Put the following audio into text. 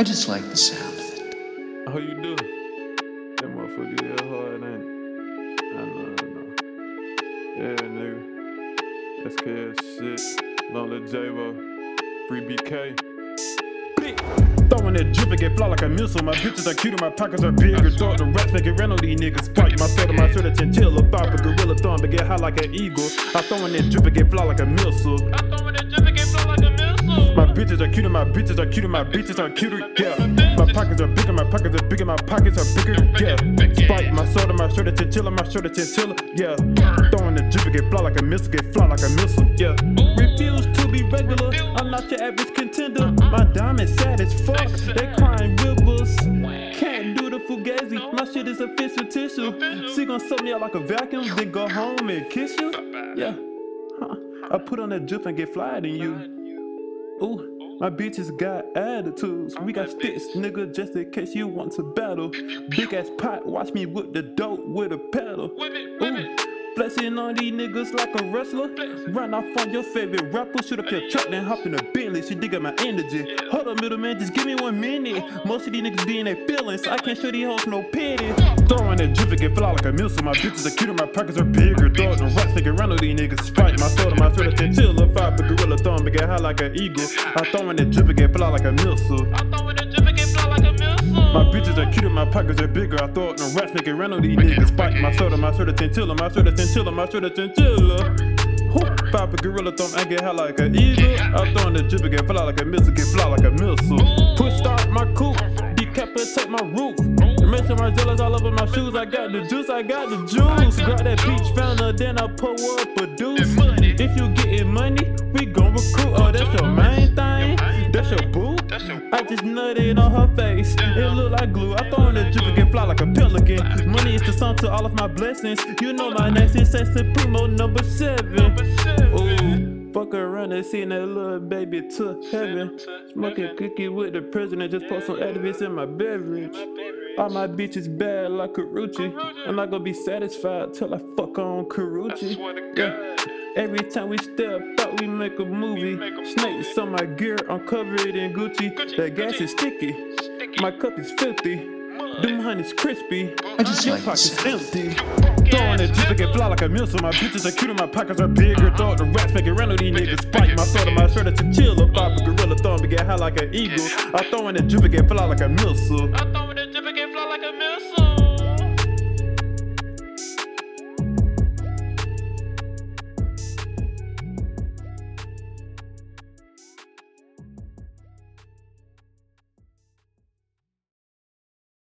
I just like the sound of it. How you do? That motherfucker yeah hard, ain't it? I know, I know. Yeah, nigga. That's cash shit. Lonely J-Bo. Free BK. Throwing that drip and get fly like a missile. My bitches are cuter, my pockets are bigger. Throw the rats, make it rental, these niggas spike. My soda, my shirt, a chinchilla. Viper, gorilla, thumb, but get high like an eagle. I throwing that drip and get fly like a missile. I throwing that drip, it get fly like a missile. My bitches are cuter, my bitches are cuter, my bitches are cuter, yeah. My pockets are bigger, my pockets are bigger, my pockets are bigger, yeah. Spike, my soda, my shirt, a chinchilla, my shirt, a chinchilla, yeah. Throwing the drip and get fly like a missile, get fly like a missile, yeah. Refuse to be regular, I'm not your average contender. Diamond sad as fuck, they crying rivers. Can't do the fugazi, my shit is official tissue. She gon' suck me out like a vacuum, then go home and kiss you, yeah. Huh. I put on that drip and get flyer than you. Ooh, my bitches got attitudes. We got sticks, nigga, just in case you want to battle. Big ass pot, watch me whip the dope with a pedal. Ooh, flexing on these niggas like a wrestler. Run off on your favorite rapper, shoot up your truck, then hop in a Bentley. She dig up my energy. Hold up, middleman, just give me one minute. Most of these niggas be in their feelings. I can't show these hoes no pity. Throwing that drip and get fly like a missile. My bitches are cuter, my pockets are bigger. Throwing the rocks, nigga, around these niggas. Spike my soda, my soda, chinchilla. Five for gorilla thumb, but get high like an eagle. I throwing that drip and get fly like a missile. My bitches are cuter, my pockets are bigger. I thought it in the rats, it run on these niggas. Spike my soda, my soda, chinchilla, my soda, chinchilla, my soda, chinchilla. Whoo, Five for gorilla thumb, I get high like an eagle. I'm throwing the drip and get fly like a missile, get fly like a missile. Push start my coupe, decapitate my roof. Sure my jealous all over my shoes. I got the juice, I got the juice. Grab that peach founder, then I pour up a deuce. If you getting money, we gon' like a pelican. Money is the sum to all of my blessings. You know my name is Supremo number seven. Ooh, fuck around and seen that little baby to heaven. Smoking cookie with the president. Just put some Actavis in my beverage. All my bitches bad like Karrueche. I'm not gonna be satisfied till I fuck on Karrueche. Yeah. Every time we step out, we make a movie. Snakes on my gear, I'm covered in Gucci. That gas is sticky. My cup is filthy. Them honey's crispy. I just Your like pockets empty. Throwing drip and get fly like a missile. My bitches are cute and my pockets are bigger. Throw the rats, make it run these niggas. Spike my soda, my shirt, a chinchilla. Five for gorilla thumb, and get high like an eagle. I throw in that drip and get fly like a missile.